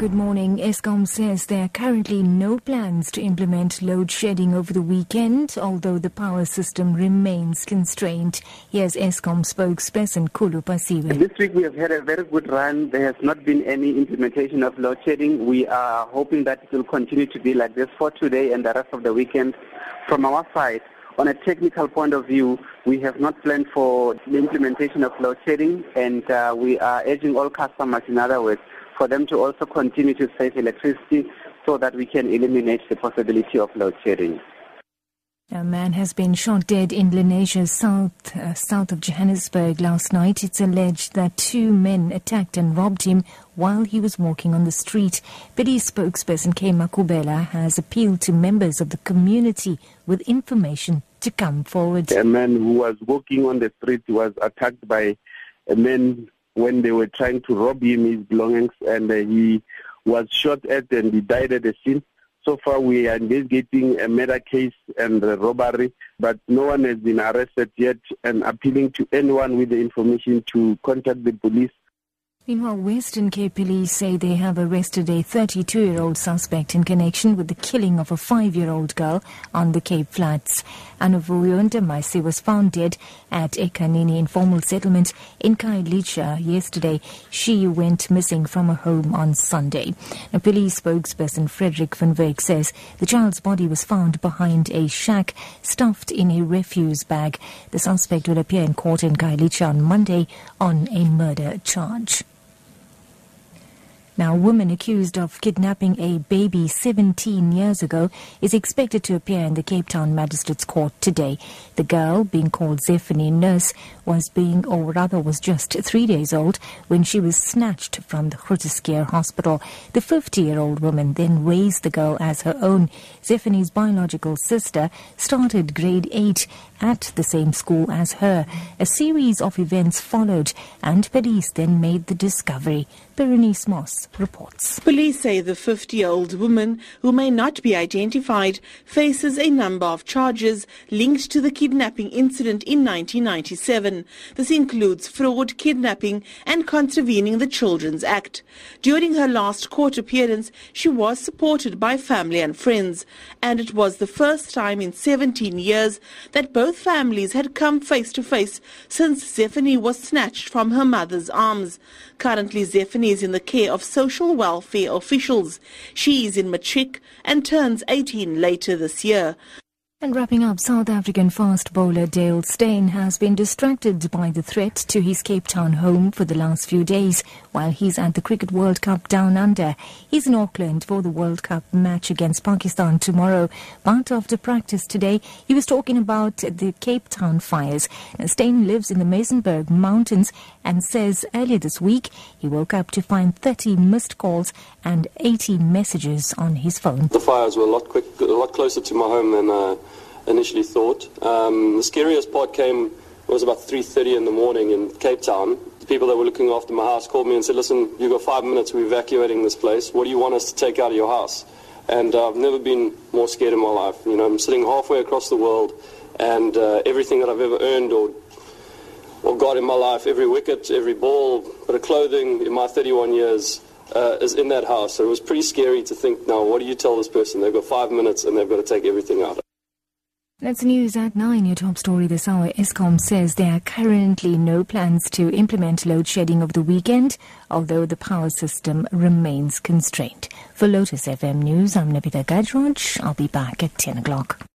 Good morning. Eskom says there are currently no plans to implement load shedding over the weekend, although the power system remains constrained. Here's Eskom spokesperson Khulu Phasiwe. This week we have had a very good run. There has not been any implementation of load shedding. We are hoping that it will continue to be like this for today and the rest of the weekend. From our side, on a technical point of view, we have not planned for the implementation of load shedding and uh, we are urging all customers, in other words, for them to also continue to save electricity so that we can eliminate the possibility of load shedding. A man has been shot dead in Lenasia, south, uh, south of Johannesburg last night. It's alleged that two men attacked and robbed him while he was walking on the street. Police spokesperson K. Makubela has appealed to members of the community with information to come forward. A man who was walking on the street was attacked by a man when they were trying to rob him his belongings and uh, he was shot at and he died at the scene. So far we are investigating a murder case and a robbery, but no one has been arrested yet and appealing to anyone with the information to contact the police Meanwhile, Western Cape police say they have arrested a 32-year-old suspect in connection with the killing of a 5-year-old girl on the Cape Flats. Anavuyo Ndamaisi was found dead at Enkanini informal settlement in Khayelitsha yesterday. She went missing from her home on Sunday. A police spokesperson Frederick van Wyk says the child's body was found behind a shack stuffed in a refuse bag. The suspect will appear in court in Khayelitsha on Monday on a murder charge. Now, a woman accused of kidnapping a baby 17 years ago is expected to appear in the Cape Town Magistrates Court today. The girl, being called Zephany Nurse, was being, or rather was just three days old when she was snatched from the Groote Hospital. The 50-year-old woman then raised the girl as her own. Zephany's biological sister started grade 8 at the same school as her. A series of events followed and police then made the discovery. Berenice Moss reports. Police say the 50-year-old woman, who may not be identified, faces a number of charges linked to the kidnapping incident in 1997. This includes fraud, kidnapping and contravening the Children's Act. During her last court appearance, she was supported by family and friends, and it was the first time in 17 years that both families had come face to face since Zephany was snatched from her mother's arms. Currently, Zephany is in the care of social welfare officials. She is in matric and turns 18 later this year. And wrapping up, South African fast bowler Dale Steyn has been distracted by the threat to his Cape Town home for the last few days while he's at the Cricket World Cup Down Under. He's in Auckland for the World Cup match against Pakistan tomorrow. But after practice today, he was talking about the Cape Town fires. Steyn lives in the Muizenberg Mountains and says earlier this week he woke up to find 30 missed calls and 80 messages on his phone. The fires were a lot quick, a lot closer to my home than. Uh initially thought. Um, the scariest part came it was about 3.30 in the morning in Cape Town. The people that were looking after my house called me and said, listen, you've got five minutes, we're evacuating this place. What do you want us to take out of your house? And uh, I've never been more scared in my life. You know, I'm sitting halfway across the world and uh, everything that I've ever earned or or got in my life, every wicket, every ball, bit of clothing in my 31 years uh, is in that house. So it was pretty scary to think, now, what do you tell this person? They've got five minutes and they've got to take everything out. That's news at 9. Your top story this hour. Eskom says there are currently no plans to implement load shedding over the weekend, although the power system remains constrained. For Lotus FM News, I'm Navitha Gajraj. I'll be back at 10 o'clock.